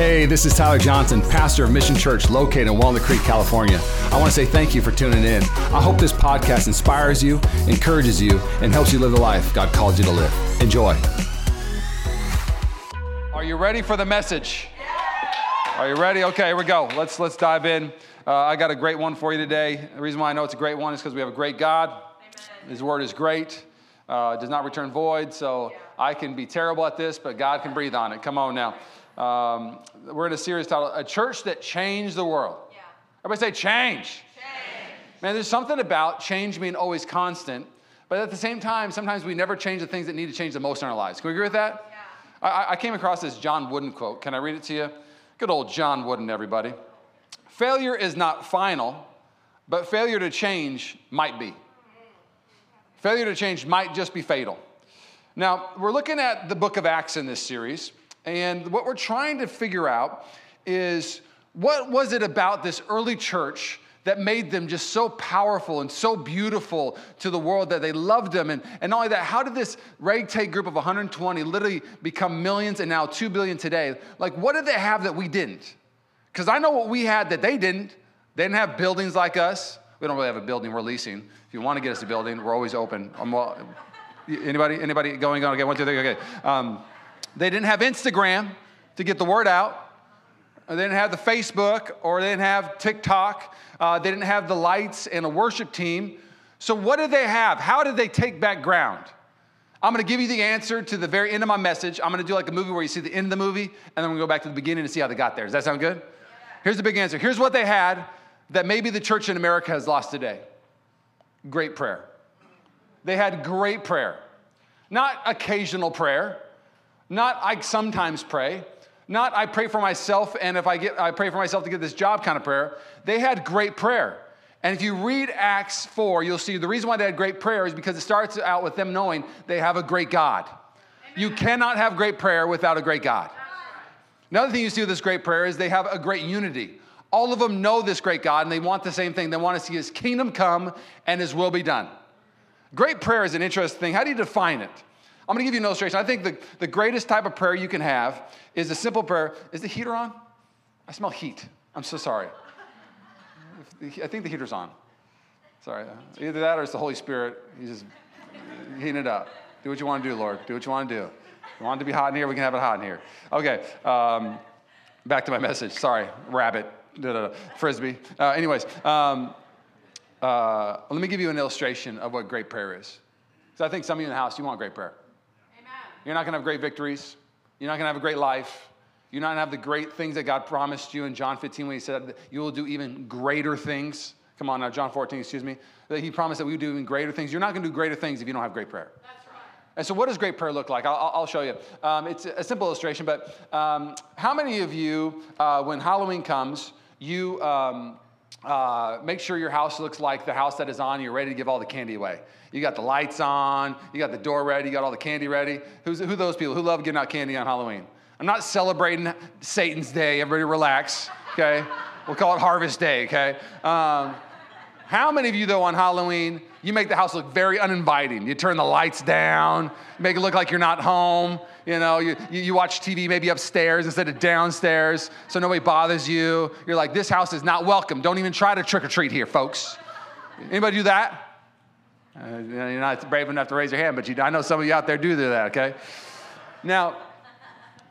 Hey, this is Tyler Johnson, pastor of Mission Church located in Walnut Creek, California. I want to say thank you for tuning in. I hope this podcast inspires you, encourages you, and helps you live the life God called you to live. Enjoy. Are you ready for the message? Are you ready? Okay, here we go. Let's let's dive in. Uh, I got a great one for you today. The reason why I know it's a great one is because we have a great God. His word is great. Uh, does not return void. So I can be terrible at this, but God can breathe on it. Come on now. Um, we're in a series titled "A Church That Changed the World." Yeah. Everybody say change. Change. Man, there's something about change being always constant, but at the same time, sometimes we never change the things that need to change the most in our lives. Can we agree with that? Yeah. I, I came across this John Wooden quote. Can I read it to you? Good old John Wooden, everybody. Failure is not final, but failure to change might be. Failure to change might just be fatal. Now, we're looking at the book of Acts in this series, and what we're trying to figure out is what was it about this early church that made them just so powerful and so beautiful to the world that they loved them? And, and not only that, how did this ragtag group of 120 literally become millions and now 2 billion today? Like, what did they have that we didn't? Because I know what we had that they didn't. They didn't have buildings like us. We don't really have a building we're leasing. If you want to get us a building, we're always open. I'm, well, anybody? Anybody going on? Okay, one, two, three. Okay. Um, they didn't have Instagram to get the word out. They didn't have the Facebook or they didn't have TikTok. Uh, they didn't have the lights and a worship team. So, what did they have? How did they take back ground? I'm going to give you the answer to the very end of my message. I'm going to do like a movie where you see the end of the movie, and then to go back to the beginning and see how they got there. Does that sound good? Here's the big answer. Here's what they had that maybe the church in America has lost today great prayer. They had great prayer, not occasional prayer, not I sometimes pray, not I pray for myself and if I get I pray for myself to get this job kind of prayer. They had great prayer. And if you read Acts 4, you'll see the reason why they had great prayer is because it starts out with them knowing they have a great God. You cannot have great prayer without a great God. Another thing you see with this great prayer is they have a great unity. All of them know this great God and they want the same thing. They want to see his kingdom come and his will be done. Great prayer is an interesting thing. How do you define it? I'm going to give you an illustration. I think the, the greatest type of prayer you can have is a simple prayer. Is the heater on? I smell heat. I'm so sorry. I think the heater's on. Sorry. Either that or it's the Holy Spirit. He's just heating it up. Do what you want to do, Lord. Do what you want to do. You want it to be hot in here? We can have it hot in here. Okay. Um, back to my message. Sorry. Rabbit. Frisbee. Uh, anyways, um, uh, let me give you an illustration of what great prayer is. Because I think some of you in the house, you want great prayer. You're not going to have great victories. You're not going to have a great life. You're not going to have the great things that God promised you in John 15 when He said that you will do even greater things. Come on now, John 14, excuse me. That He promised that we would do even greater things. You're not going to do greater things if you don't have great prayer. That's right. And so, what does great prayer look like? I'll, I'll show you. Um, it's a simple illustration, but um, how many of you, uh, when Halloween comes, you um, uh, make sure your house looks like the house that is on, you're ready to give all the candy away? You got the lights on, you got the door ready, you got all the candy ready. Who's, who those people who love giving out candy on Halloween? I'm not celebrating Satan's day. Everybody relax, okay? We'll call it Harvest Day, okay? Um, how many of you, though, on Halloween, you make the house look very uninviting? You turn the lights down, make it look like you're not home. You know, you, you, watch TV maybe upstairs instead of downstairs so nobody bothers you. You're like, this house is not welcome. Don't even try to trick or treat here, folks. Anybody do that? Uh, you're not brave enough to raise your hand, but you, I know some of you out there do do that, okay? Now,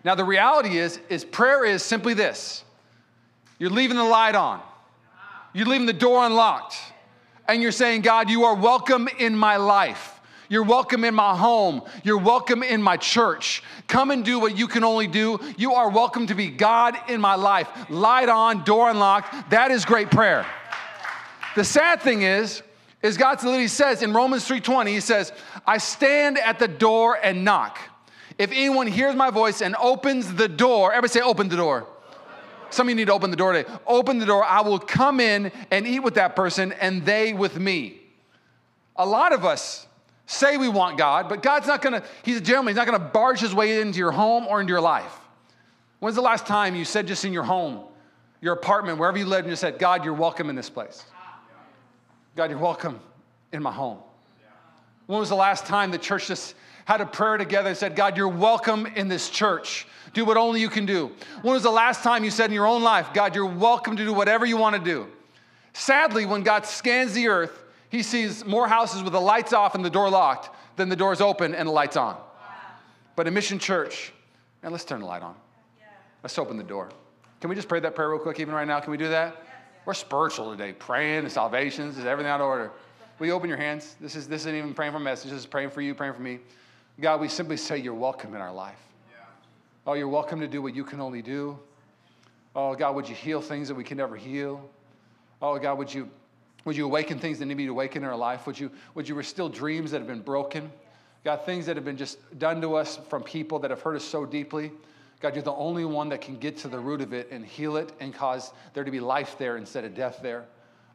now the reality is, is prayer is simply this. You're leaving the light on. You're leaving the door unlocked. And you're saying, God, you are welcome in my life. You're welcome in my home. You're welcome in my church. Come and do what you can only do. You are welcome to be God in my life. Light on, door unlocked. That is great prayer. The sad thing is, is God literally says in Romans 3:20, he says, I stand at the door and knock. If anyone hears my voice and opens the door, everybody say, open the door. Some of you need to open the door today. Open the door. I will come in and eat with that person and they with me. A lot of us say we want God, but God's not gonna, He's a gentleman, He's not gonna barge His way into your home or into your life. When's the last time you said just in your home, your apartment, wherever you lived, and you said, God, you're welcome in this place? God, you're welcome in my home. When was the last time the church just had a prayer together and said, God, you're welcome in this church. Do what only you can do. When was the last time you said in your own life, God, you're welcome to do whatever you want to do? Sadly, when God scans the earth, he sees more houses with the lights off and the door locked than the doors open and the lights on. But in Mission Church, man, let's turn the light on. Let's open the door. Can we just pray that prayer real quick, even right now? Can we do that? We're spiritual today, praying and salvations, is everything out of order. Will you open your hands? This, is, this isn't even praying for a message, this is praying for you, praying for me. God, we simply say you're welcome in our life. Oh, you're welcome to do what you can only do. Oh, God, would you heal things that we can never heal? Oh, God, would you would you awaken things that need to be awakened in our life? Would you, would you restore dreams that have been broken? God, things that have been just done to us from people that have hurt us so deeply. God, you're the only one that can get to the root of it and heal it and cause there to be life there instead of death there.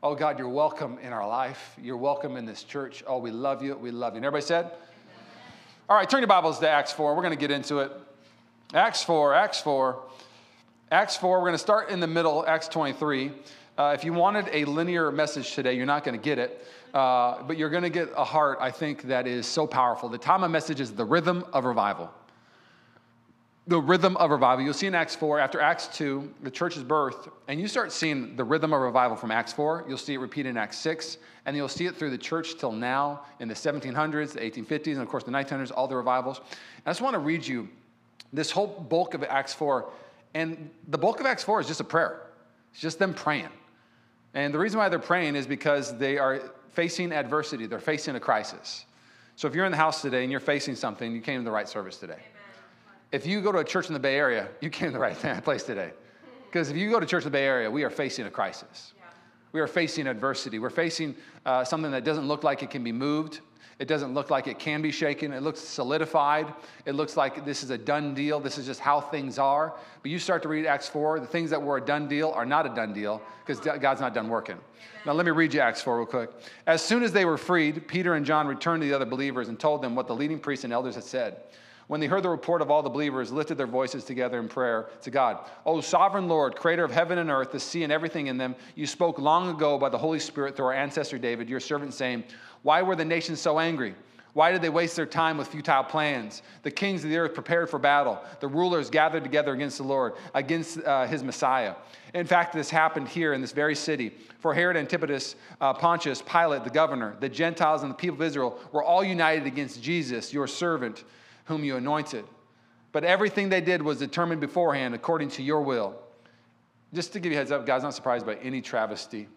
Oh, God, you're welcome in our life. You're welcome in this church. Oh, we love you. We love you. And everybody said? All right, turn your Bibles to Acts 4. We're going to get into it. Acts 4, Acts 4. Acts 4, we're going to start in the middle, Acts 23. Uh, if you wanted a linear message today, you're not going to get it, uh, but you're going to get a heart, I think, that is so powerful. The of message is the rhythm of revival. The rhythm of revival. You'll see in Acts 4, after Acts 2, the church's birth, and you start seeing the rhythm of revival from Acts 4. You'll see it repeated in Acts 6, and you'll see it through the church till now in the 1700s, the 1850s, and of course the 1900s, all the revivals. And I just want to read you this whole bulk of Acts 4. And the bulk of Acts 4 is just a prayer, it's just them praying. And the reason why they're praying is because they are facing adversity, they're facing a crisis. So if you're in the house today and you're facing something, you came to the right service today. Amen. If you go to a church in the Bay Area, you came to the right place today. Because if you go to church in the Bay Area, we are facing a crisis. Yeah. We are facing adversity. We're facing uh, something that doesn't look like it can be moved. It doesn't look like it can be shaken. It looks solidified. It looks like this is a done deal. This is just how things are. But you start to read Acts 4, the things that were a done deal are not a done deal because God's not done working. Now, let me read you Acts 4 real quick. As soon as they were freed, Peter and John returned to the other believers and told them what the leading priests and elders had said. When they heard the report of all the believers, lifted their voices together in prayer to God. O sovereign Lord, creator of heaven and earth, the sea and everything in them, you spoke long ago by the Holy Spirit through our ancestor David, your servant, saying, why were the nations so angry? Why did they waste their time with futile plans? The kings of the earth prepared for battle. The rulers gathered together against the Lord, against uh, his Messiah. In fact, this happened here in this very city. For Herod Antipas, uh, Pontius, Pilate, the governor, the Gentiles, and the people of Israel were all united against Jesus, your servant, whom you anointed. But everything they did was determined beforehand according to your will. Just to give you a heads up, God's not surprised by any travesty.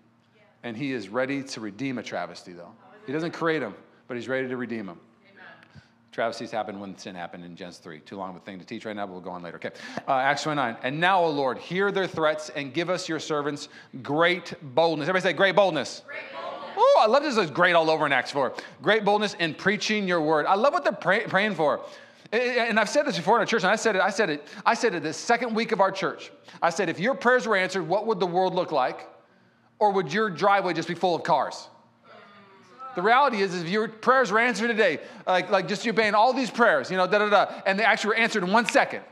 And he is ready to redeem a travesty, though. He doesn't create them, but he's ready to redeem them. Travesties happened when sin happened in Genesis 3. Too long of a thing to teach right now, but we'll go on later. Okay. Uh, Acts 29. And now, O Lord, hear their threats and give us, your servants, great boldness. Everybody say, great boldness. Great boldness. Oh, I love this. It's great all over in Acts 4. Great boldness in preaching your word. I love what they're pray- praying for. And I've said this before in our church, and I said it, I said it, I said it the second week of our church. I said, if your prayers were answered, what would the world look like? Or would your driveway just be full of cars? The reality is, is if your prayers were answered today, like, like just you obeying all these prayers, you know, da da da, and they actually were answered in one second,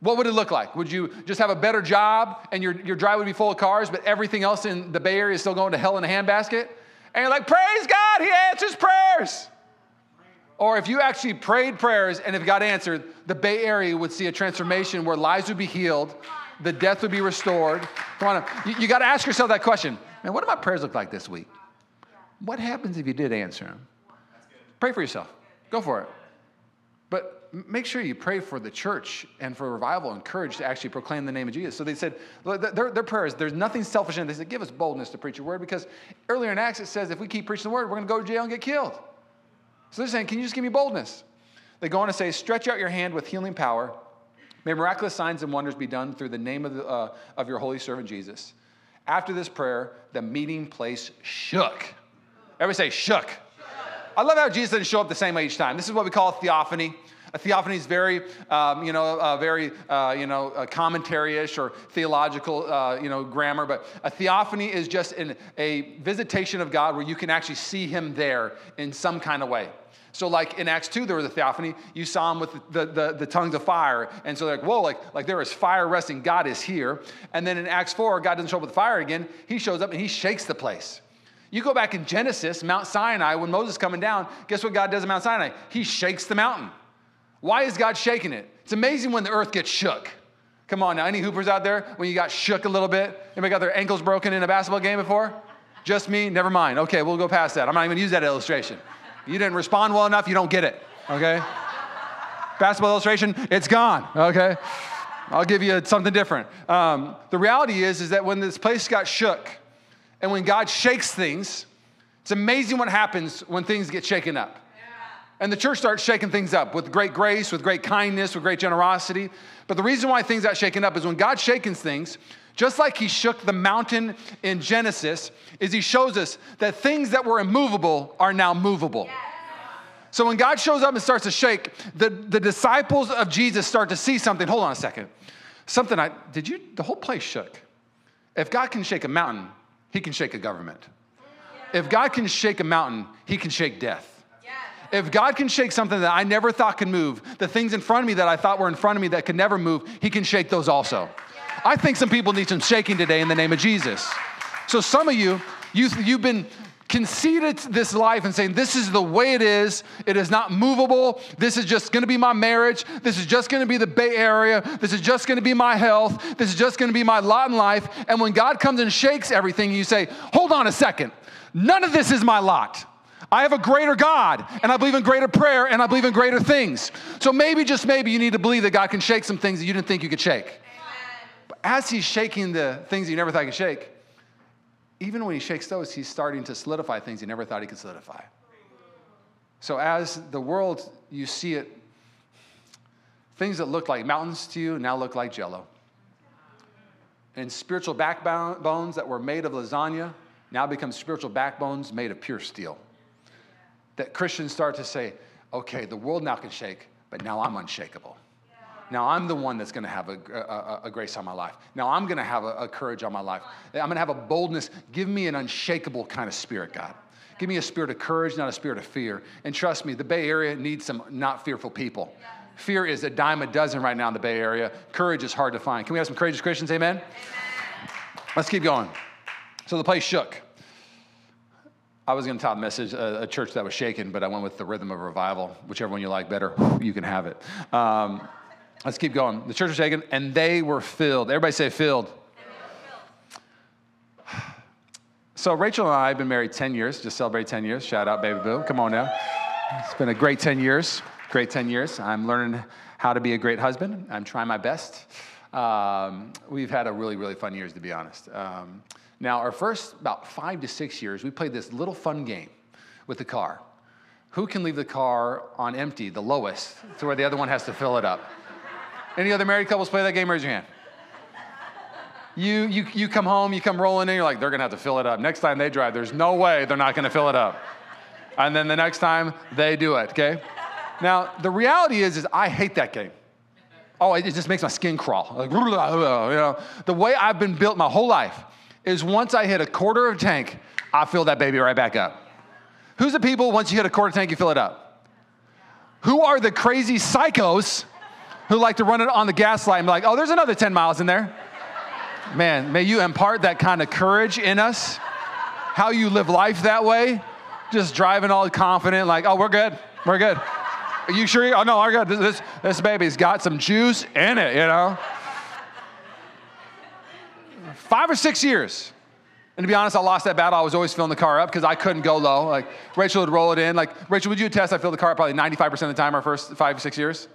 what would it look like? Would you just have a better job and your, your drive would be full of cars, but everything else in the Bay Area is still going to hell in a handbasket? And you're like, praise God, He answers prayers. Or if you actually prayed prayers and if God answered, the Bay Area would see a transformation where lives would be healed, the death would be restored. Come on, you, you got to ask yourself that question. Man, what do my prayers look like this week? What happens if you did answer them? Pray for yourself. Go for it. But make sure you pray for the church and for revival and courage to actually proclaim the name of Jesus. So they said, their, their is there's nothing selfish in it. They said, give us boldness to preach your word because earlier in Acts it says, if we keep preaching the word, we're going to go to jail and get killed. So they're saying, can you just give me boldness? They go on to say, stretch out your hand with healing power. May miraculous signs and wonders be done through the name of, the, uh, of your holy servant Jesus. After this prayer, the meeting place shook. Everybody say shook. I love how Jesus didn't show up the same way each time. This is what we call a theophany. A theophany is very, um, you know, uh, very, uh, you know, commentary-ish or theological, uh, you know, grammar. But a theophany is just an, a visitation of God where you can actually see Him there in some kind of way. So, like in Acts 2, there was a theophany. You saw him with the, the, the, tongues of fire. And so, like, whoa, like, like there is fire resting. God is here. And then in Acts 4, God doesn't show up with fire again. He shows up and he shakes the place. You go back in Genesis, Mount Sinai, when Moses is coming down, guess what God does at Mount Sinai? He shakes the mountain. Why is God shaking it? It's amazing when the earth gets shook. Come on now, any hoopers out there? When you got shook a little bit? Anybody got their ankles broken in a basketball game before? Just me? Never mind. Okay, we'll go past that. I'm not even gonna use that illustration. You didn't respond well enough, you don't get it. Okay? Basketball illustration, it's gone. Okay? I'll give you something different. Um, the reality is, is that when this place got shook, and when God shakes things, it's amazing what happens when things get shaken up. And the church starts shaking things up with great grace, with great kindness, with great generosity. But the reason why things got shaken up is when God shakens things, just like he shook the mountain in Genesis, is he shows us that things that were immovable are now movable. So when God shows up and starts to shake, the, the disciples of Jesus start to see something. Hold on a second. Something I, did you, the whole place shook. If God can shake a mountain, he can shake a government. If God can shake a mountain, he can shake death. If God can shake something that I never thought could move, the things in front of me that I thought were in front of me that could never move, he can shake those also. I think some people need some shaking today in the name of Jesus. So some of you, you you've been conceded this life and saying, This is the way it is. It is not movable. This is just gonna be my marriage. This is just gonna be the Bay Area. This is just gonna be my health. This is just gonna be my lot in life. And when God comes and shakes everything, you say, Hold on a second. None of this is my lot. I have a greater God, and I believe in greater prayer, and I believe in greater things. So maybe, just maybe, you need to believe that God can shake some things that you didn't think you could shake. But as He's shaking the things you never thought He could shake, even when He shakes those, He's starting to solidify things you never thought He could solidify. So as the world, you see it, things that look like mountains to you now look like jello. And spiritual backbones that were made of lasagna now become spiritual backbones made of pure steel that Christians start to say, okay, the world now can shake, but now I'm unshakable. Now I'm the one that's going to have a, a, a, grace on my life. Now I'm going to have a, a courage on my life. I'm going to have a boldness. Give me an unshakable kind of spirit, God. Give me a spirit of courage, not a spirit of fear. And trust me, the Bay Area needs some not fearful people. Fear is a dime a dozen right now in the Bay Area. Courage is hard to find. Can we have some courageous Christians? Amen? Amen. Let's keep going. So the place shook. I was going to talk message a, a, church that was shaken, but I went with the rhythm of revival. Whichever one you like better, you can have it. Um, let's keep going. The church was shaken, and they were filled. Everybody say filled. So Rachel and I have been married 10 years. Just celebrate 10 years. Shout out, baby boo. Come on now. It's been a great 10 years. Great 10 years. I'm learning how to be a great husband. I'm trying my best. Um, we've had a really, really fun years, to be honest. Um, now, our first about five to six years, we played this little fun game with the car. Who can leave the car on empty, the lowest, to where the other one has to fill it up? Any other married couples play that game? Raise your hand. You, you, you come home, you come rolling in, you're like, they're gonna have to fill it up. Next time they drive, there's no way they're not gonna fill it up. And then the next time they do it, okay? Now, the reality is, is I hate that game. Oh, it just makes my skin crawl. Like, you know, the way I've been built my whole life, is once I hit a quarter of a tank, I fill that baby right back up. Who's the people, once you hit a quarter tank, you fill it up? Who are the crazy psychos who like to run it on the gas light and be like, oh, there's another 10 miles in there? Man, may you impart that kind of courage in us. How you live life that way, just driving all confident, like, oh, we're good, we're good. Are you sure? Oh, no, we're good. This, this, this baby's got some juice in it, you know? Five or six years. And to be honest, I lost that battle. I was always filling the car up because I couldn't go low. Like Rachel would roll it in. Like Rachel, would you attest? I filled the car up probably 95% of the time our first five, or six years.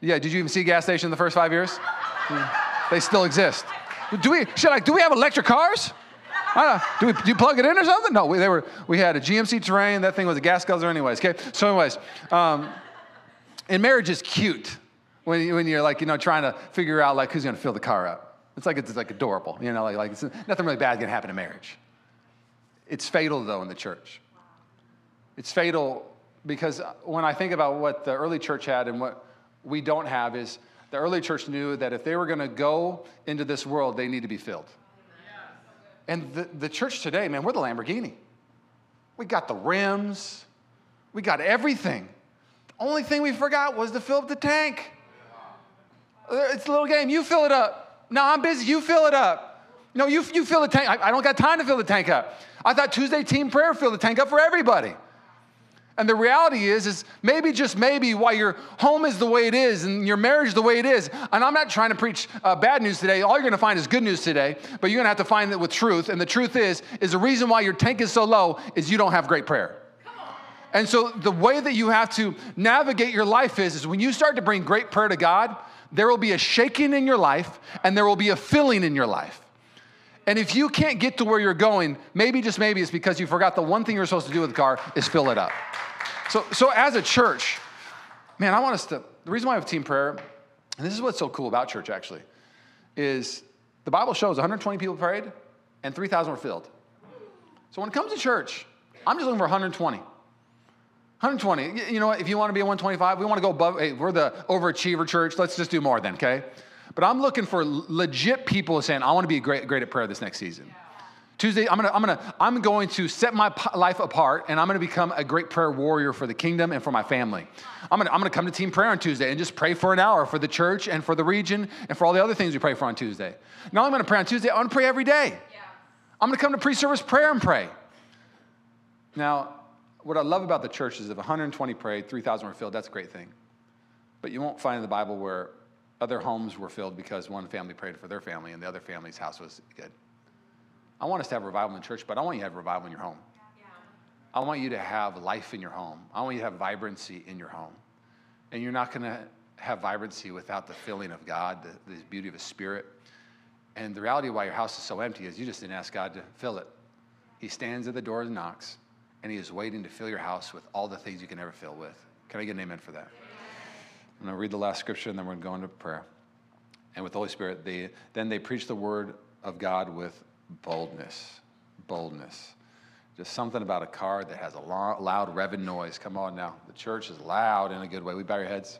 Yeah. Did you even see a gas station in the first five years? they still exist. Do we? Should I? Do we have electric cars? do we do you plug it in or something? No, we, they were. We had a GMC Terrain. That thing was a gas guzzler, anyways. Okay. So, anyways, um, and marriage is cute when, when you're like you know trying to figure out like who's going to fill the car up. It's like it's like adorable, you know, like, like it's, nothing really bad can happen in marriage. It's fatal though in the church. It's fatal because uh, when I think about what the early church had and what we don't have is the early church knew that if they were going to go into this world, they need to be filled. And the, the church today, man, we're the Lamborghini. We got the rims, we got everything. The only thing we forgot was to fill up the tank. It's a little game. You fill it up. No, I'm busy. You fill it up. No, you, you fill the tank. I, I don't got time to fill the tank up. I thought Tuesday team prayer fill the tank up for everybody. And the reality is, is maybe just maybe why your home is the way it is and your marriage the way it is. And I'm not trying to preach uh, bad news today. All you're going to find is good news today. But you're going to have to find it with truth. And the truth is, is the reason why your tank is so low is you don't have great prayer. And so the way that you have to navigate your life is, is when you start to bring great prayer to God, there will be a shaking in your life and there will be a filling in your life. And if you can't get to where you're going, maybe just maybe it's because you forgot the one thing you're supposed to do with the car is fill it up. So, so as a church, man, I want us to, the reason why I have team prayer, and this is what's so cool about church actually, is the Bible shows 120 people prayed and 3,000 were filled. So when it comes to church, I'm just looking for 120. 120. You know what? If you want to be a 125, we want to go above. Hey, we're the overachiever church. Let's just do more then, okay? But I'm looking for legit people saying, I want to be great, great at prayer this next season. Yeah. Tuesday, I'm gonna, I'm gonna, I'm going to set my life apart and I'm gonna become a great prayer warrior for the kingdom and for my family. I'm gonna, I'm gonna come to team prayer on Tuesday and just pray for an hour for the church and for the region and for all the other things we pray for on Tuesday. Not only am gonna pray on Tuesday, I wanna pray every day. Yeah. I'm gonna come to pre-service prayer and pray. Now, what I love about the church is if 120 prayed, 3,000 were filled, that's a great thing. But you won't find in the Bible where other homes were filled because one family prayed for their family and the other family's house was good. I want us to have revival in church, but I want you to have revival in your home. I want you to have life in your home. I want you to have vibrancy in your home. And you're not going to have vibrancy without the filling of God, the, the beauty of His Spirit. And the reality of why your house is so empty is you just didn't ask God to fill it. He stands at the door and knocks, and He is waiting to fill your house with all the things you can ever fill with. Can I get an amen for that? I'm going to read the last scripture, and then we're going to go into prayer. And with the Holy Spirit, they, then they preach the word of God with boldness. Boldness. Just something about a car that has a loud revving noise. Come on now. The church is loud in a good way. We bow your heads.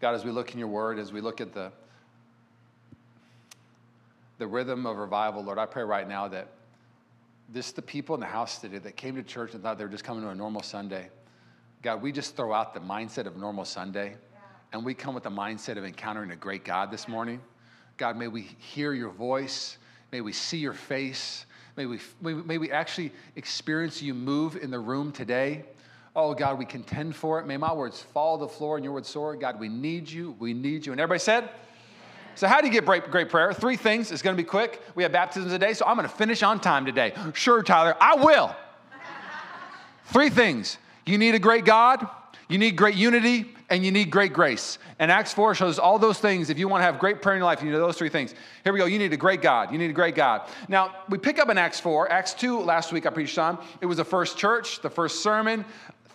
God, as we look in your word, as we look at the, the rhythm of revival, Lord, I pray right now that this the people in the house today that came to church and thought they were just coming to a normal Sunday. God, we just throw out the mindset of normal Sunday and we come with the mindset of encountering a great God this morning. God, may we hear your voice. May we see your face. May we, may we actually experience you move in the room today. Oh, God, we contend for it. May my words fall to the floor and your words soar. God, we need you. We need you. And everybody said, so, how do you get great, great prayer? Three things. It's going to be quick. We have baptisms today, so I'm going to finish on time today. Sure, Tyler, I will. Three things. You need a great God, you need great unity, and you need great grace. And Acts 4 shows all those things. If you want to have great prayer in your life, you need those three things. Here we go. You need a great God. You need a great God. Now, we pick up in Acts 4. Acts 2, last week I preached on. It was the first church, the first sermon.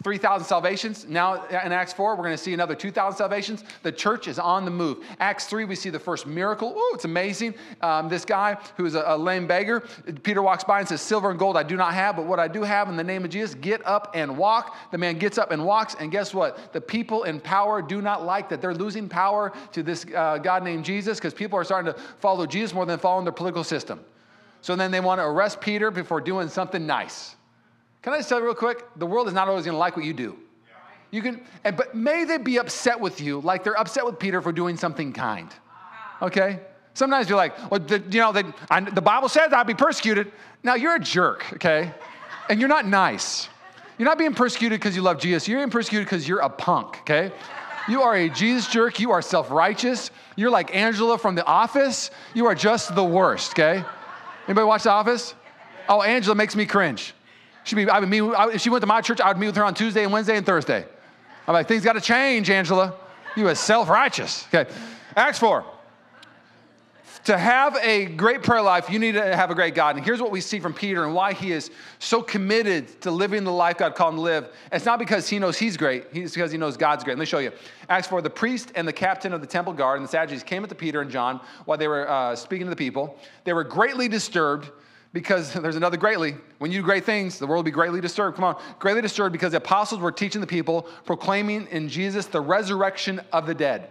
3,000 salvations. Now in Acts 4, we're going to see another 2,000 salvations. The church is on the move. Acts 3, we see the first miracle. Oh, it's amazing. Um, this guy who is a, a, lame beggar, Peter walks by and says, Silver and gold I do not have, but what I do have in the name of Jesus, get up and walk. The man gets up and walks, and guess what? The people in power do not like that. They're losing power to this uh, God named Jesus because people are starting to follow Jesus more than following their political system. So then they want to arrest Peter before doing something nice. Can I just tell you real quick? The world is not always going to like what you do. You can, and, but may they be upset with you like they're upset with Peter for doing something kind. Okay? Sometimes you're like, well, the, you know, the, I, the Bible says I'll be persecuted. Now you're a jerk, okay? And you're not nice. You're not being persecuted because you love Jesus. You're being persecuted because you're a punk, okay? You are a Jesus jerk. You are self righteous. You're like Angela from The Office. You are just the worst, okay? Anybody watch The Office? Oh, Angela makes me cringe. She'd be, I would meet, if she went to my church, I would meet with her on Tuesday and Wednesday and Thursday. I'm like, things got to change, Angela. You are self righteous. Okay. Acts 4. To have a great prayer life, you need to have a great God. And here's what we see from Peter and why he is so committed to living the life God called him to live. It's not because he knows he's great, it's because he knows God's great. Let me show you. Acts 4 the priest and the captain of the temple guard and the Sadducees came up to Peter and John while they were uh, speaking to the people. They were greatly disturbed because there's another greatly. When you do great things, the world will be greatly disturbed. Come on, greatly disturbed because the apostles were teaching the people, proclaiming in Jesus the resurrection of the dead.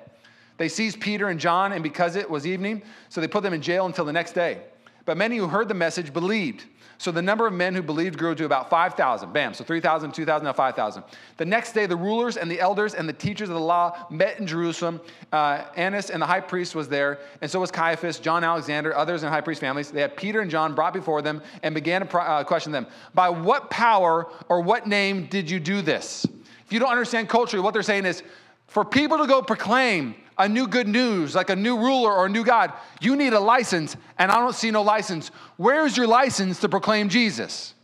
They seized Peter and John, and because it was evening, so they put them in jail until the next day. But many who heard the message believed. So the number of men who believed grew to about 5,000. Bam. So 3,000, 2,000, now 5,000. The next day, the rulers and the elders and the teachers of the law met in Jerusalem. Uh, Annas and the high priest was there, and so was Caiaphas, John Alexander, others in high priest families. They had Peter and John brought before them and began to uh, question them By what power or what name did you do this? If you don't understand culturally, what they're saying is for people to go proclaim a new good news, like a new ruler or a new God, you need a license, and I don't see no license. Where's your license to proclaim Jesus?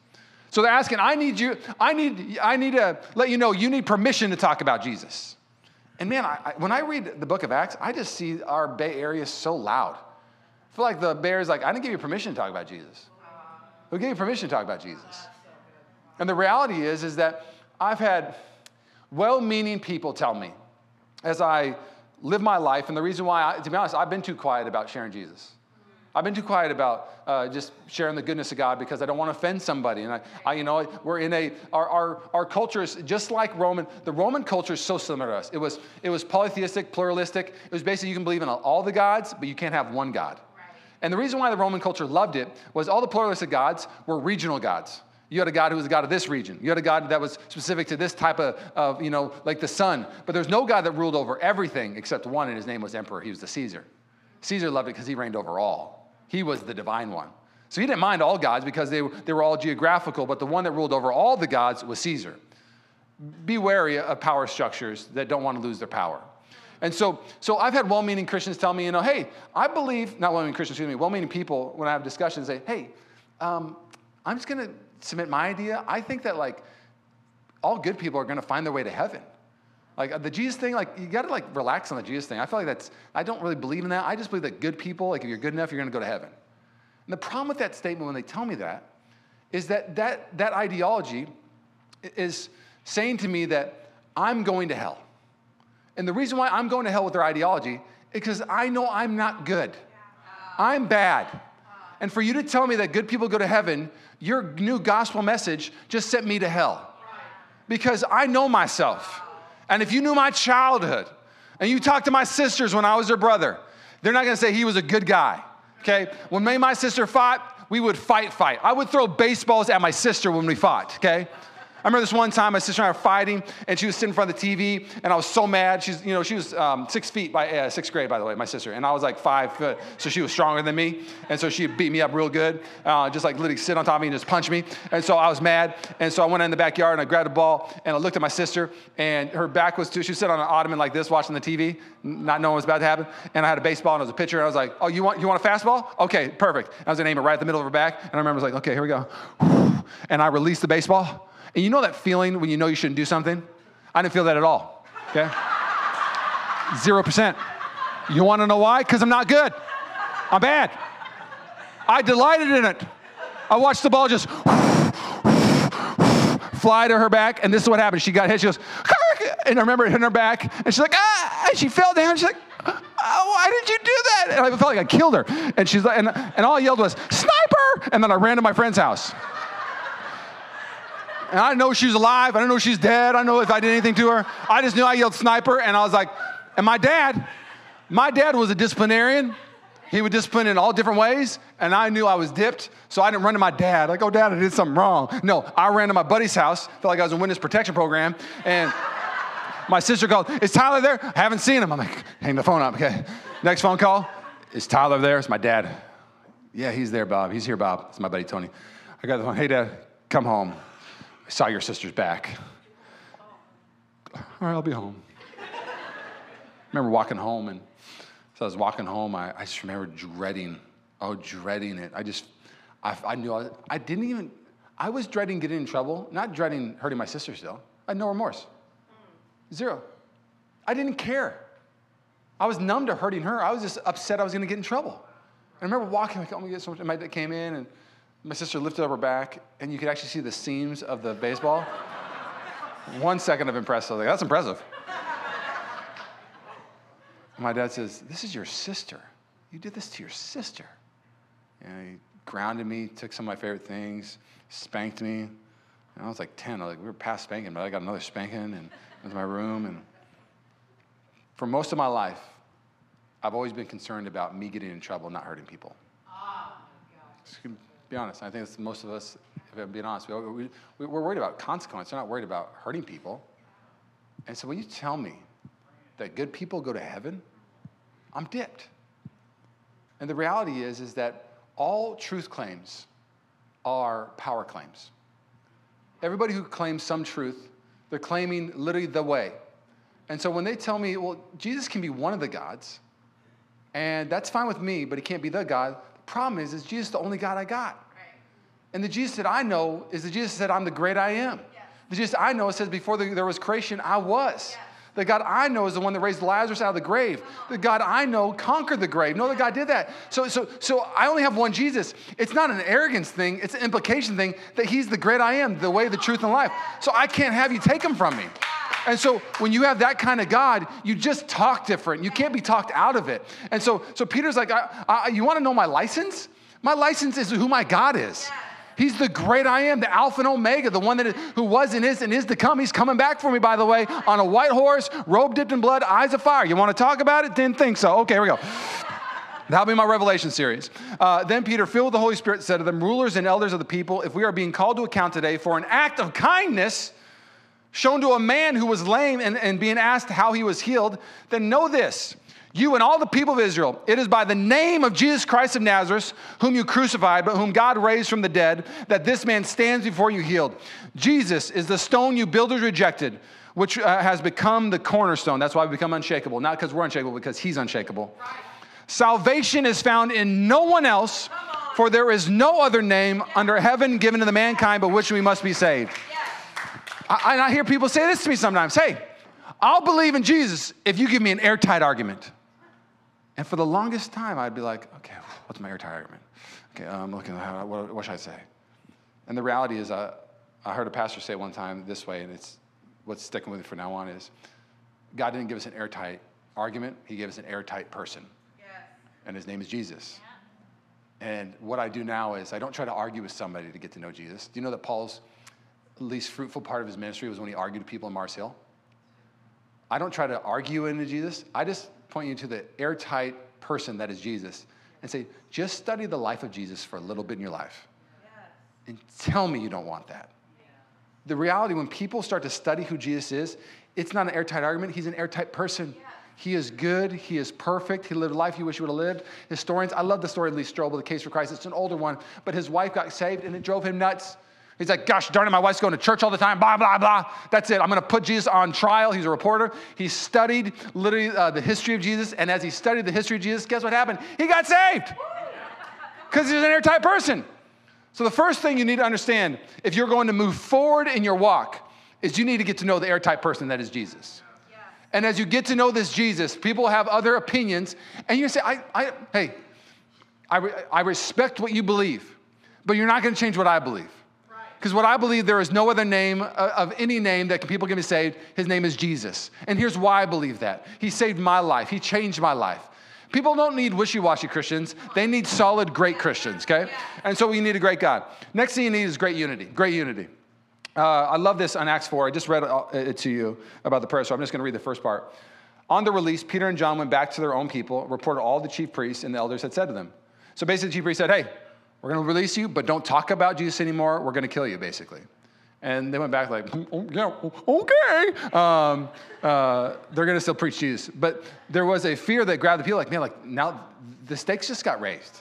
So they're asking, I need you, I need, I need to let you know you need permission to talk about Jesus. And man, I, I, when I read the book of Acts, I just see our Bay Area so loud. I feel like the Bay Area's like, I didn't give you permission to talk about Jesus. Who gave you permission to talk about Jesus? And the reality is, is that I've had well-meaning people tell me as I live my life. And the reason why, I, to be honest, I've been too quiet about sharing Jesus. I've been too quiet about uh, just sharing the goodness of God because I don't want to offend somebody. And I, I, you know, we're in a our, our our culture is just like Roman. The Roman culture is so similar to us. It was it was polytheistic, pluralistic. It was basically you can believe in all the gods, but you can't have one God. And the reason why the Roman culture loved it was all the pluralistic gods were regional gods. You had a God who was a God of this region. You had a God that was specific to this type of, of, you know, like the sun. But there's no God that ruled over everything except one, and his name was Emperor. He was the Caesar. Caesar loved it because he reigned over all. He was the divine one. So he didn't mind all gods because they, they were all geographical, but the one that ruled over all the gods was Caesar. Be wary of power structures that don't want to lose their power. And so, so I've had well-meaning Christians tell me, you know, hey, I believe, not well-meaning Christians, excuse me, well-meaning people, when I have discussions, say, hey, um, I'm just going to submit my idea. I think that like all good people are going to find their way to heaven. Like uh, the Jesus thing, like you got to like relax on the Jesus thing. I feel like that's, I don't really believe in that. I just believe that good people, like if you're good enough, you're going to go to heaven. And the problem with that statement when they tell me that is that that, that ideology is saying to me that I'm going to hell. And the reason why I'm going to hell with their ideology is because I know I'm not good. I'm bad. And for you to tell me that good people go to heaven, your new gospel message just sent me to hell. Because I know myself. And if you knew my childhood and you talked to my sisters when I was their brother, they're not gonna say he was a good guy. Okay? When me and my sister fought, we would fight, fight. I would throw baseballs at my sister when we fought, okay? I remember this one time my sister and I were fighting, and she was sitting in front of the TV, and I was so mad. She's, you know, she was um, six feet by uh, sixth grade, by the way, my sister, and I was like five foot, so she was stronger than me, and so she beat me up real good, uh, just like literally sit on top of me and just punch me, and so I was mad, and so I went in the backyard and I grabbed a ball and I looked at my sister, and her back was to, she was sitting on an ottoman like this, watching the TV, not knowing what was about to happen, and I had a baseball and I was a pitcher, and I was like, oh, you want you want a fastball? Okay, perfect. I was gonna aim it right at the middle of her back, and I remember I was like, okay, here we go, and I released the baseball. And you know that feeling when you know you shouldn't do something? I didn't feel that at all, okay? Zero percent. You wanna know why? Because I'm not good. I'm bad. I delighted in it. I watched the ball just fly to her back, and this is what happened. She got hit, she goes, and I remember it hitting her back, and she's like, ah, and she fell down. She's like, oh, why did you do that? And I felt like I killed her. And she's like, and, and all I yelled was, sniper! And then I ran to my friend's house. And I didn't know she was alive. I didn't know if she's dead. I don't know if I did anything to her. I just knew I yelled sniper, and I was like, and my dad, my dad was a disciplinarian. He would discipline in all different ways, and I knew I was dipped, so I didn't run to my dad, like, oh, dad, I did something wrong. No, I ran to my buddy's house, felt like I was in witness protection program, and my sister called, is Tyler there? I haven't seen him. I'm like, hang the phone up, okay. Next phone call, is Tyler there? It's my dad. Yeah, he's there, Bob. He's here, Bob. It's my buddy Tony. I got the phone, hey, dad, come home. I saw your sister's back. All right, I'll be home. I remember walking home, and as I was walking home, I, I just remember dreading, oh, dreading it. I just, I, I knew I, I didn't even, I was dreading getting in trouble, not dreading hurting my sister still. I had no remorse. Zero. I didn't care. I was numb to hurting her. I was just upset I was going to get in trouble. I remember walking, like, oh, my God, so much. My dad came in, and my sister lifted up her back, and you could actually see the seams of the baseball. One second of impressive. I was like, that's impressive. My dad says, This is your sister. You did this to your sister. You know, he grounded me, took some of my favorite things, spanked me. And I was like 10. I was like, we were past spanking, but I got another spanking and into my room. And for most of my life, I've always been concerned about me getting in trouble, not hurting people. Ah, be honest. I think it's most of us, if I'm being honest, we, we, we're worried about consequence. We're not worried about hurting people. And so when you tell me that good people go to heaven, I'm dipped. And the reality is, is that all truth claims are power claims. Everybody who claims some truth, they're claiming literally the way. And so when they tell me, well, Jesus can be one of the gods, and that's fine with me, but he can't be the God. Problem is, is Jesus the only God I got? Right. And the Jesus that I know is the Jesus that said, I'm the great I am. The Jesus I know says, before the, there was creation, I was. The God I know is the one that raised Lazarus out of the grave. The uh-huh. God I know conquered the grave. No, the God did that. So, so, so I only have one Jesus. It's not an arrogance thing, it's an implication thing that he's the great I am, the way, the truth, and life. So I can't have you take him from me. And so when you have that kind of God, you just talk different. You can't be talked out of it. And so, so Peter's like, I, I, You want to know my license? My license is who my God is. He's the great I am, the Alpha and Omega, the one that is, who was and is and is to come. He's coming back for me, by the way, on a white horse, robe dipped in blood, eyes of fire. You want to talk about it? Didn't think so. Okay, here we go. That'll be my Revelation series. Uh, then Peter, filled with the Holy Spirit, said to them, Rulers and elders of the people, if we are being called to account today for an act of kindness, shown to a man who was lame and, and being asked how he was healed, then know this. You and all the people of Israel, it is by the name of Jesus Christ of Nazareth, whom you crucified, but whom God raised from the dead, that this man stands before you healed. Jesus is the stone you builders rejected, which uh, has become the cornerstone. That's why we become unshakable. Not because we're unshakable, because he's unshakable. Right. Salvation is found in no one else, for there is no other name under heaven given to the mankind by which we must be saved. I, and I hear people say this to me sometimes hey, I'll believe in Jesus if you give me an airtight argument. And for the longest time, I'd be like, okay, what's my airtight argument? Okay, I'm looking at what, what should I say? And the reality is, uh, I heard a pastor say one time this way, and it's what's sticking with me from now on is God didn't give us an airtight argument, He gave us an airtight person. Yes. And His name is Jesus. Yeah. And what I do now is I don't try to argue with somebody to get to know Jesus. Do you know that Paul's least fruitful part of his ministry was when he argued with people in Mars Hill. I don't try to argue into Jesus. I just point you to the airtight person that is Jesus and say, just study the life of Jesus for a little bit in your life. Yes. And tell me you don't want that. Yeah. The reality, when people start to study who Jesus is, it's not an airtight argument, he's an airtight person. Yeah. He is good. He is perfect. He lived a life you wish you would have lived. Historians, I love the story of Lee Strobel, The Case for Christ. It's an older one, but his wife got saved and it drove him nuts. He's like, gosh darn it, my wife's going to church all the time, blah, blah, blah. That's it. I'm going to put Jesus on trial. He's a reporter. He studied literally uh, the history of Jesus. And as he studied the history of Jesus, guess what happened? He got saved because he's an airtight person. So the first thing you need to understand if you're going to move forward in your walk is you need to get to know the airtight person that is Jesus. And as you get to know this Jesus, people have other opinions, and you say, I, I, hey, I, I respect what you believe, but you're not going to change what I believe. Because what I believe there is no other name uh, of any name that people can be saved. His name is Jesus. And here's why I believe that. He saved my life. He changed my life. People don't need wishy-washy Christians. They need solid, great Christians, okay? And so we need a great God. Next thing you need is great unity. Great unity. Uh, I love this on Acts 4. I just read it to you about the prayer, so I'm just going to read the first part. On the release, Peter and John went back to their own people, reported all the chief priests and the elders had said to them. So basically, the chief priest said, Hey, we're going to release you, but don't talk about Jesus anymore. We're going to kill you, basically. And they went back like, oh, yeah, okay. Um, uh, they're going to still preach Jesus. But there was a fear that grabbed the people like, man, like now the stakes just got raised.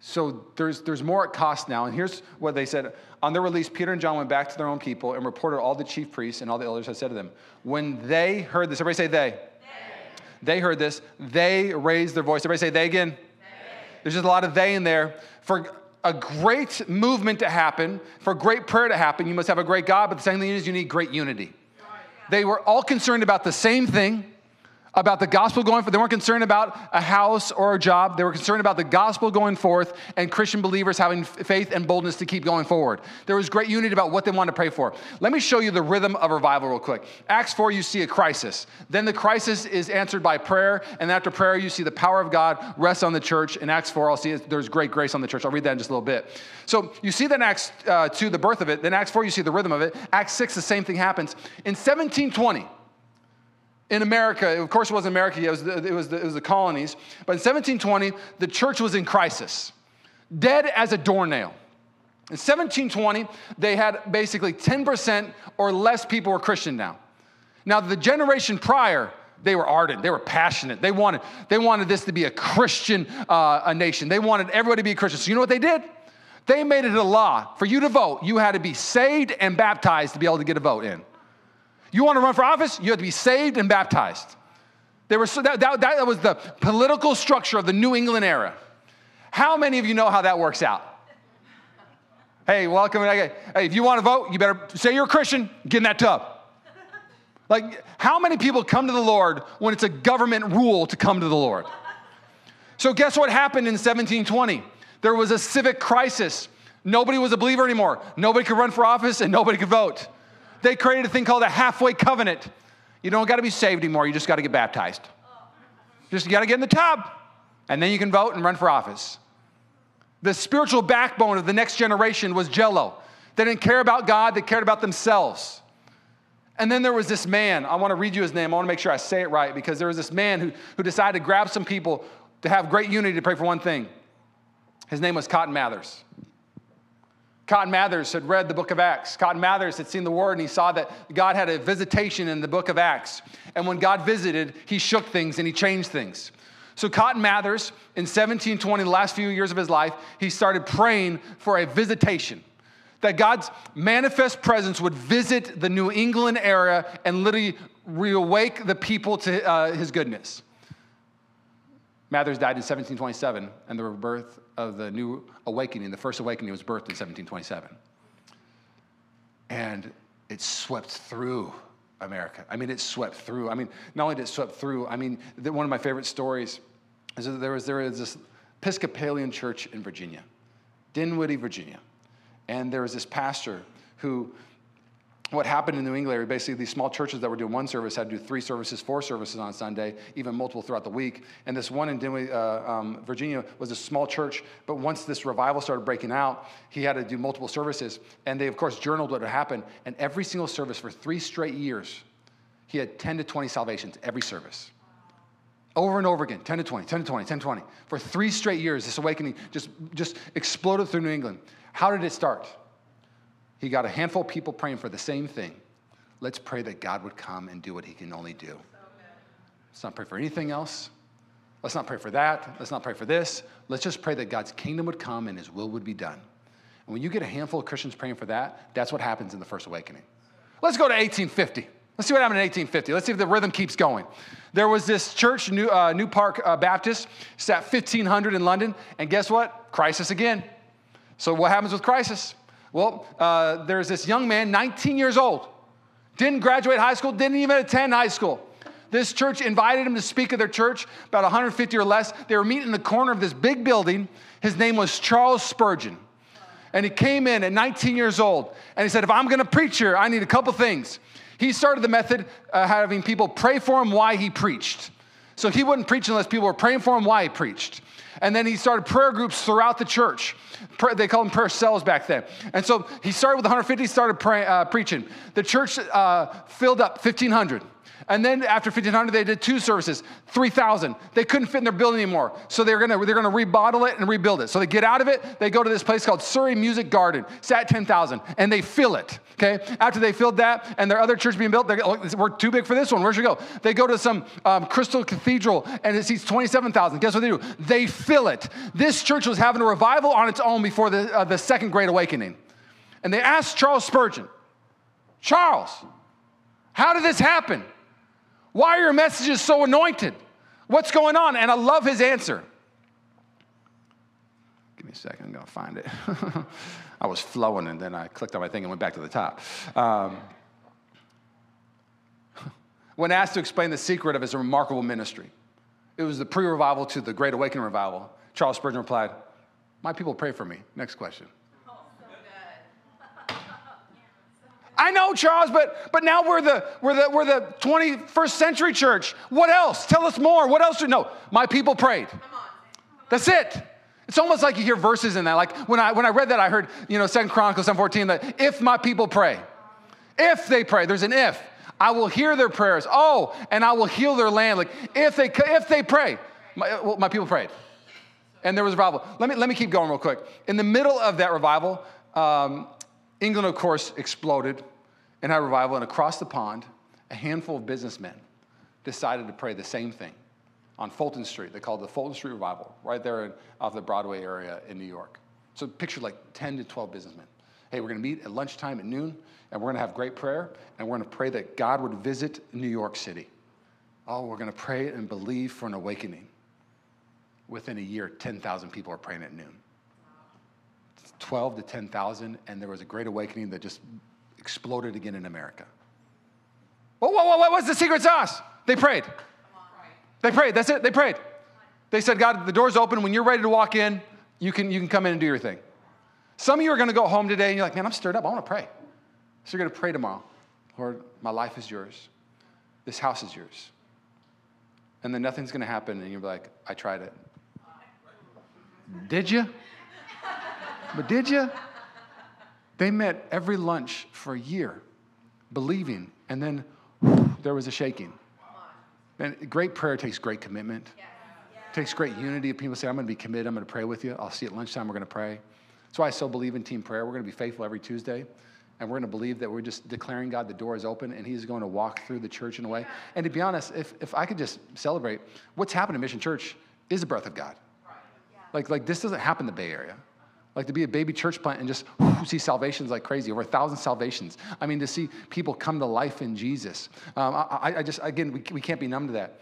So there's, there's more at cost now. And here's what they said. On their release, Peter and John went back to their own people and reported all the chief priests and all the elders had said to them. When they heard this, everybody say they. They, they heard this. They raised their voice. Everybody say they again. There's just a lot of they in there. For a great movement to happen, for great prayer to happen, you must have a great God, but the second thing is you need great unity. They were all concerned about the same thing about the gospel going forth. They weren't concerned about a house or a job. They were concerned about the gospel going forth and Christian believers having faith and boldness to keep going forward. There was great unity about what they wanted to pray for. Let me show you the rhythm of revival real quick. Acts 4, you see a crisis. Then the crisis is answered by prayer. And after prayer, you see the power of God rest on the church. In Acts 4, I'll see there's great grace on the church. I'll read that in just a little bit. So you see that in Acts uh, 2, the birth of it. Then Acts 4, you see the rhythm of it. Acts 6, the same thing happens. In 1720, in America, of course, it wasn't America, it was, the, it, was the, it was the colonies, but in 1720, the church was in crisis. dead as a doornail. In 1720, they had basically 10% or less people were Christian now. Now, the generation prior, they were ardent, they were passionate. They wanted, they wanted this to be a Christian uh, a nation. They wanted everybody to be a Christian. So, you know what they did? They made it a law. For you to vote, you had to be saved and baptized to be able to get a vote in. You want to run for office? You had to be saved and baptized. They were, that, that, that was the political structure of the New England era. How many of you know how that works out? Hey, welcome. Hey, if you want to vote, you better say you're a Christian, get in that tub. Like, how many people come to the Lord when it's a government rule to come to the Lord? So, guess what happened in 1720? There was a civic crisis. Nobody was a believer anymore. Nobody could run for office and nobody could vote. They created a thing called a halfway covenant. You don't got to be saved anymore, you just got to get baptized. Just got to get in the tub, and then you can vote and run for office. The spiritual backbone of the next generation was jello. They didn't care about God, they cared about themselves. And then there was this man, I want to read you his name, I want to make sure I say it right, because there was this man who, who decided to grab some people to have great unity to pray for one thing. His name was Cotton Mather's. Cotton Mather's had read the book of Acts. Cotton Mather's had seen the word and he saw that God had a visitation in the book of Acts. And when God visited, he shook things and he changed things. So, Cotton Mather's, in 1720, the last few years of his life, he started praying for a visitation. That God's manifest presence would visit the New England area and literally reawake the people to uh, his goodness. Mathers died in 1727, and the birth of the new awakening, the first awakening, was birthed in 1727. And it swept through America. I mean, it swept through. I mean, not only did it swept through, I mean, one of my favorite stories is that there was, there was this Episcopalian church in Virginia, Dinwiddie, Virginia. And there was this pastor who what happened in New England basically these small churches that were doing one service had to do three services, four services on Sunday, even multiple throughout the week. And this one in uh, um, Virginia, was a small church. But once this revival started breaking out, he had to do multiple services. And they, of course, journaled what had happened. And every single service for three straight years, he had 10 to 20 salvations every service. Over and over again, 10 to 20, 10 to 20, 10 to 20. For three straight years, this awakening just, just exploded through New England. How did it start? He got a handful of people praying for the same thing. Let's pray that God would come and do what he can only do. Let's not pray for anything else. Let's not pray for that. Let's not pray for this. Let's just pray that God's kingdom would come and his will would be done. And when you get a handful of Christians praying for that, that's what happens in the first awakening. Let's go to 1850. Let's see what happened in 1850. Let's see if the rhythm keeps going. There was this church, New, uh, New Park uh, Baptist, sat 1500 in London, and guess what? Crisis again. So, what happens with crisis? Well, uh, there's this young man, 19 years old, didn't graduate high school, didn't even attend high school. This church invited him to speak at their church, about 150 or less. They were meeting in the corner of this big building. His name was Charles Spurgeon. And he came in at 19 years old and he said, If I'm gonna preach here, I need a couple things. He started the method of having people pray for him why he preached. So he wouldn't preach unless people were praying for him why he preached. And then he started prayer groups throughout the church. They called them prayer cells back then. And so he started with 150, started pray, uh, preaching. The church uh, filled up 1,500. And then after 1500, they did two services, 3,000. They couldn't fit in their building anymore. So they're gonna, they're gonna remodel it and rebuild it. So they get out of it, they go to this place called Surrey Music Garden, sat 10,000, and they fill it, okay? After they filled that and their other church being built, they're oh, we're too big for this one, where should we go? They go to some um, Crystal Cathedral and it seats 27,000. Guess what they do? They fill it. This church was having a revival on its own before the, uh, the Second Great Awakening. And they asked Charles Spurgeon, Charles, how did this happen? Why are your messages so anointed? What's going on? And I love his answer. Give me a second, I'm gonna find it. I was flowing and then I clicked on my thing and went back to the top. Um, when asked to explain the secret of his remarkable ministry, it was the pre revival to the Great Awakening revival. Charles Spurgeon replied, My people pray for me. Next question. I know, Charles, but, but now we're the, we're, the, we're the 21st century church. What else? Tell us more. What else? No, my people prayed. That's it. It's almost like you hear verses in that. Like when I, when I read that, I heard, you know, Second Chronicles 7.14, that if my people pray, if they pray, there's an if, I will hear their prayers. Oh, and I will heal their land. Like if they, if they pray, my, well, my people prayed. And there was a revival. Let me, let me keep going real quick. In the middle of that revival, um, England, of course, exploded and had revival. And across the pond, a handful of businessmen decided to pray the same thing on Fulton Street. They called it the Fulton Street Revival, right there in, off the Broadway area in New York. So picture like 10 to 12 businessmen. Hey, we're going to meet at lunchtime at noon, and we're going to have great prayer, and we're going to pray that God would visit New York City. Oh, we're going to pray and believe for an awakening. Within a year, 10,000 people are praying at noon. 12 to 10,000, and there was a great awakening that just exploded again in America. Well, what, what, what's the secret sauce? They prayed. They prayed. That's it. They prayed. They said, God, the door's open. When you're ready to walk in, you can, you can come in and do your thing. Some of you are going to go home today and you're like, man, I'm stirred up. I want to pray. So you're going to pray tomorrow. Lord, my life is yours. This house is yours. And then nothing's going to happen. And you're like, I tried it. Did you? But did you? They met every lunch for a year, believing, and then there was a shaking. And great prayer takes great commitment. It takes great unity. of People say, I'm going to be committed. I'm going to pray with you. I'll see you at lunchtime. We're going to pray. That's why I so believe in team prayer. We're going to be faithful every Tuesday. And we're going to believe that we're just declaring God the door is open and He's going to walk through the church in a way. And to be honest, if, if I could just celebrate, what's happened in Mission Church is the breath of God. Like, like this doesn't happen in the Bay Area. Like to be a baby church plant and just whoo, see salvations like crazy, over a thousand salvations. I mean, to see people come to life in Jesus. Um, I, I, just, again, we, we can't be numb to that.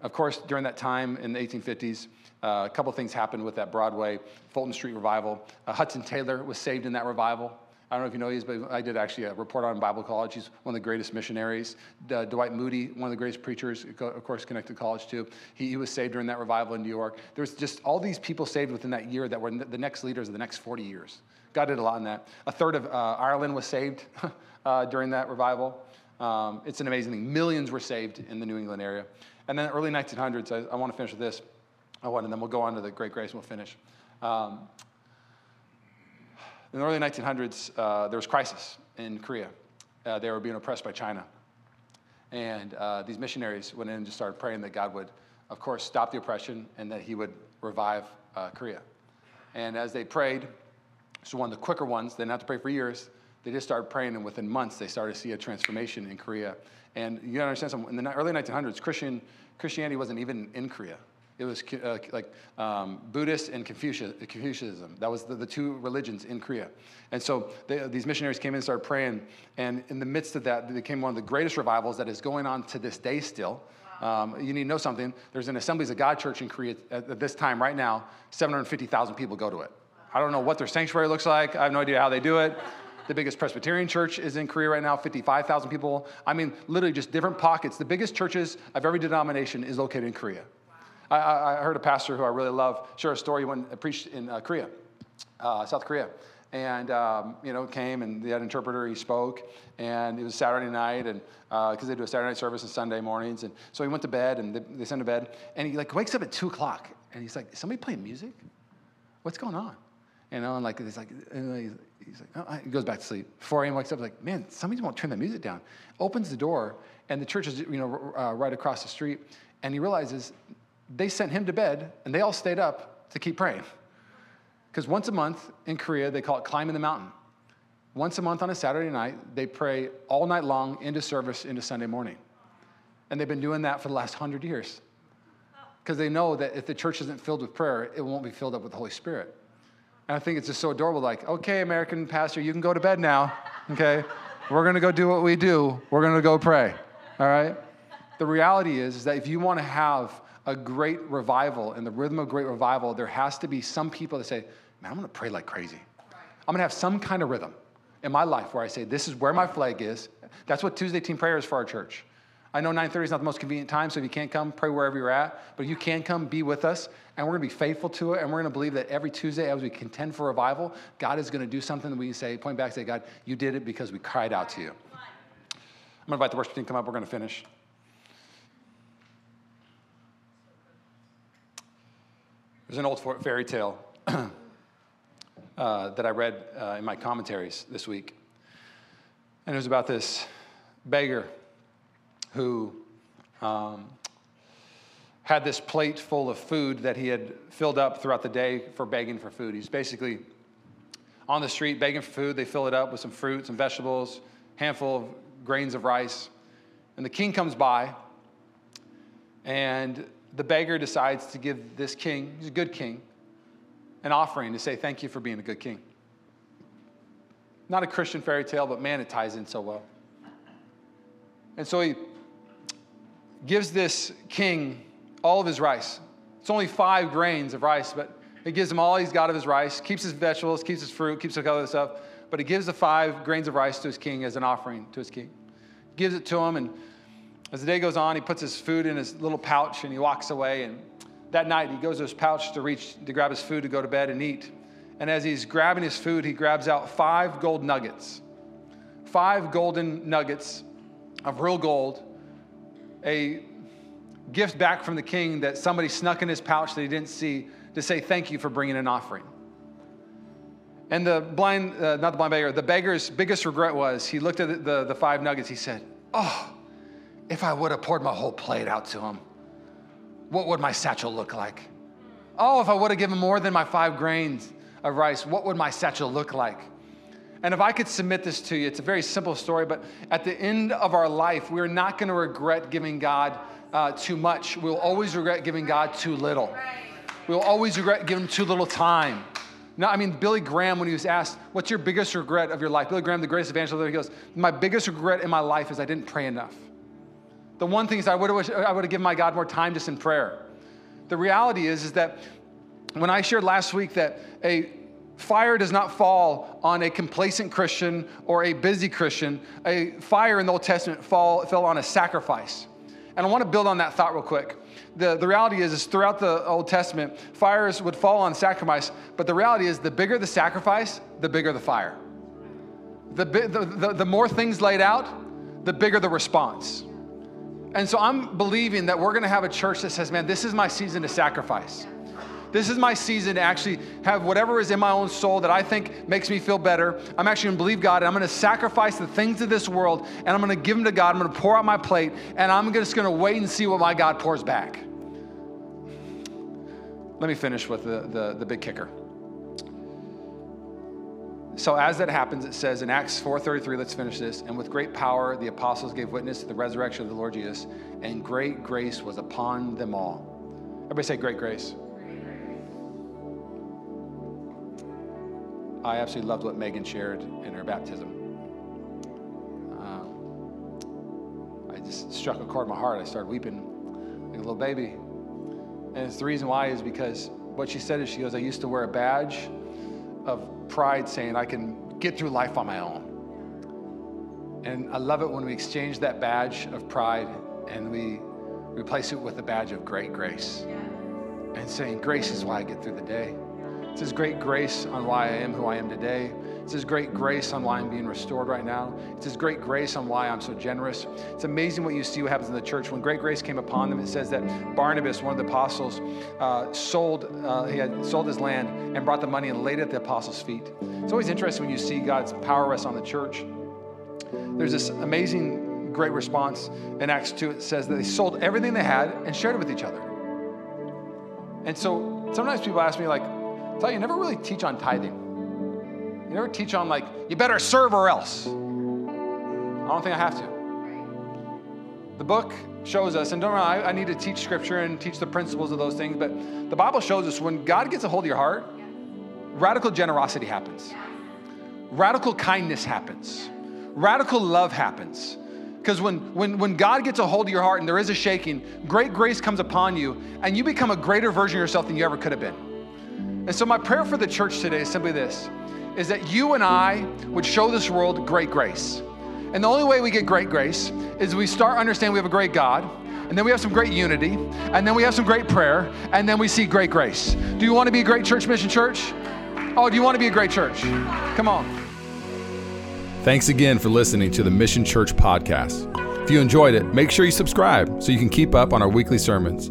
Of course, during that time in the 1850s, uh, a couple things happened with that Broadway Fulton Street revival. Uh, Hudson Taylor was saved in that revival. I don't know if you know these, but I did actually a report on Bible College. He's one of the greatest missionaries. Dwight Moody, one of the greatest preachers, of course, connected to college too. He, he was saved during that revival in New York. There's just all these people saved within that year that were the next leaders of the next 40 years. God did a lot in that. A third of uh, Ireland was saved uh, during that revival. Um, it's an amazing thing. Millions were saved in the New England area. And then early 1900s, I, I want to finish with this. I want, and then we'll go on to the Great Grace and we'll finish. Um, in the early 1900s, uh, there was crisis in Korea. Uh, they were being oppressed by China. And uh, these missionaries went in and just started praying that God would, of course, stop the oppression and that He would revive uh, Korea. And as they prayed, so one of the quicker ones, they didn't have to pray for years. They just started praying, and within months, they started to see a transformation in Korea. And you gotta understand something. In the early 1900s, Christian, Christianity wasn't even in Korea. It was uh, like um, Buddhist and Confucius, Confucianism. That was the, the, two religions in Korea. And so they, these missionaries came in and started praying. And in the midst of that, became one of the greatest revivals that is going on to this day still. Um, you need to know something. There's an Assemblies of God church in Korea at, at this time, right now. 750,000 people go to it. I don't know what their sanctuary looks like. I have no idea how they do it. The biggest Presbyterian church is in Korea right now, 55,000 people. I mean, literally just different pockets. The biggest churches of every denomination is located in Korea. I, I, heard a pastor who I really love share a story when he preached in uh, Korea, uh, South Korea. And, um, you know, came and they had an interpreter, he spoke, and it was Saturday night, and because uh, they do a Saturday night service and Sunday mornings. And so he went to bed, and they, they sent him to bed, and he, like, wakes up at 2 o'clock, and he's like, somebody playing music? What's going on? You know, and like, he's like, and he's like, oh, he goes back to sleep. 4 a.m. wakes up, like, man, somebody won't turn the music down. Opens the door, and the church is, you know, uh, right across the street, and he realizes they sent him to bed and they all stayed up to keep praying. Because once a month in Korea, they call it climbing the mountain. Once a month on a Saturday night, they pray all night long into service into Sunday morning. And they've been doing that for the last hundred years. Because they know that if the church isn't filled with prayer, it won't be filled up with the Holy Spirit. And I think it's just so adorable like, okay, American pastor, you can go to bed now, okay? We're gonna go do what we do. We're gonna go pray, all right? The reality is, is that if you wanna have a great revival, in the rhythm of great revival, there has to be some people that say, man, I'm gonna pray like crazy. I'm gonna have some kind of rhythm in my life where I say, this is where my flag is. That's what Tuesday team prayer is for our church. I know 9:30 is not the most convenient time, so if you can't come, pray wherever you're at. But if you can come, be with us, and we're gonna be faithful to it, and we're gonna believe that every Tuesday, as we contend for revival, God is gonna do something that we can say, point back, say, God, you did it because we cried out to you. I'm gonna invite the worship team to come up. We're gonna finish. There's an old fairy tale uh, that I read uh, in my commentaries this week. And it was about this beggar who um, had this plate full of food that he had filled up throughout the day for begging for food. He's basically on the street begging for food. They fill it up with some fruit, some vegetables, handful of grains of rice. And the king comes by, and the beggar decides to give this king, he's a good king, an offering to say thank you for being a good king. Not a Christian fairy tale, but man, it ties in so well. And so he gives this king all of his rice. It's only five grains of rice, but he gives him all he's got of his rice, keeps his vegetables, keeps his fruit, keeps all other stuff, but he gives the five grains of rice to his king as an offering to his king. Gives it to him, and as the day goes on, he puts his food in his little pouch and he walks away. And that night, he goes to his pouch to reach to grab his food to go to bed and eat. And as he's grabbing his food, he grabs out five gold nuggets, five golden nuggets of real gold, a gift back from the king that somebody snuck in his pouch that he didn't see to say thank you for bringing an offering. And the blind, uh, not the blind beggar, the beggar's biggest regret was he looked at the, the, the five nuggets. He said, Oh, if I would have poured my whole plate out to him, what would my satchel look like? Oh, if I would have given more than my five grains of rice, what would my satchel look like? And if I could submit this to you, it's a very simple story, but at the end of our life, we're not going to regret giving God uh, too much. We'll always regret giving God too little. We'll always regret giving too little time. Now, I mean, Billy Graham, when he was asked, What's your biggest regret of your life? Billy Graham, the greatest evangelist, he goes, My biggest regret in my life is I didn't pray enough. The one thing is I would have, I would have given my God more time just in prayer. The reality is, is that when I shared last week that a fire does not fall on a complacent Christian or a busy Christian, a fire in the Old Testament fall, fell on a sacrifice. And I want to build on that thought real quick. The, the reality is, is throughout the Old Testament, fires would fall on sacrifice, but the reality is the bigger the sacrifice, the bigger the fire. The, the, the, the more things laid out, the bigger the response. And so I'm believing that we're going to have a church that says, man, this is my season to sacrifice. This is my season to actually have whatever is in my own soul that I think makes me feel better. I'm actually going to believe God and I'm going to sacrifice the things of this world and I'm going to give them to God. I'm going to pour out my plate and I'm just going to wait and see what my God pours back. Let me finish with the, the, the big kicker. So as that happens, it says in Acts 4:33, let's finish this. And with great power, the apostles gave witness to the resurrection of the Lord Jesus, and great grace was upon them all. Everybody say great grace. I absolutely loved what Megan shared in her baptism. Um, I just struck a chord in my heart. I started weeping like a little baby. And it's the reason why is because what she said is she goes, I used to wear a badge of pride saying I can get through life on my own. And I love it when we exchange that badge of pride and we replace it with a badge of great grace. And saying, Grace is why I get through the day. It's His great grace on why I am who I am today. It's His great grace on why I'm being restored right now. It's His great grace on why I'm so generous. It's amazing what you see what happens in the church. When great grace came upon them, it says that Barnabas, one of the apostles, uh, sold, uh, he had sold his land and brought the money and laid it at the apostles' feet. It's always interesting when you see God's power rest on the church. There's this amazing, great response in Acts 2. It says that they sold everything they had and shared it with each other. And so sometimes people ask me, like, tell you, you never really teach on tithing. You never teach on, like, you better serve or else. I don't think I have to. The book shows us, and don't worry, I, I need to teach scripture and teach the principles of those things, but the Bible shows us when God gets a hold of your heart, radical generosity happens, radical kindness happens, radical love happens. Because when, when, when God gets a hold of your heart and there is a shaking, great grace comes upon you, and you become a greater version of yourself than you ever could have been. And so, my prayer for the church today is simply this is that you and I would show this world great grace. And the only way we get great grace is we start understanding we have a great God, and then we have some great unity, and then we have some great prayer, and then we see great grace. Do you want to be a great church mission church? Oh, do you want to be a great church? Come on. Thanks again for listening to the Mission Church podcast. If you enjoyed it, make sure you subscribe so you can keep up on our weekly sermons.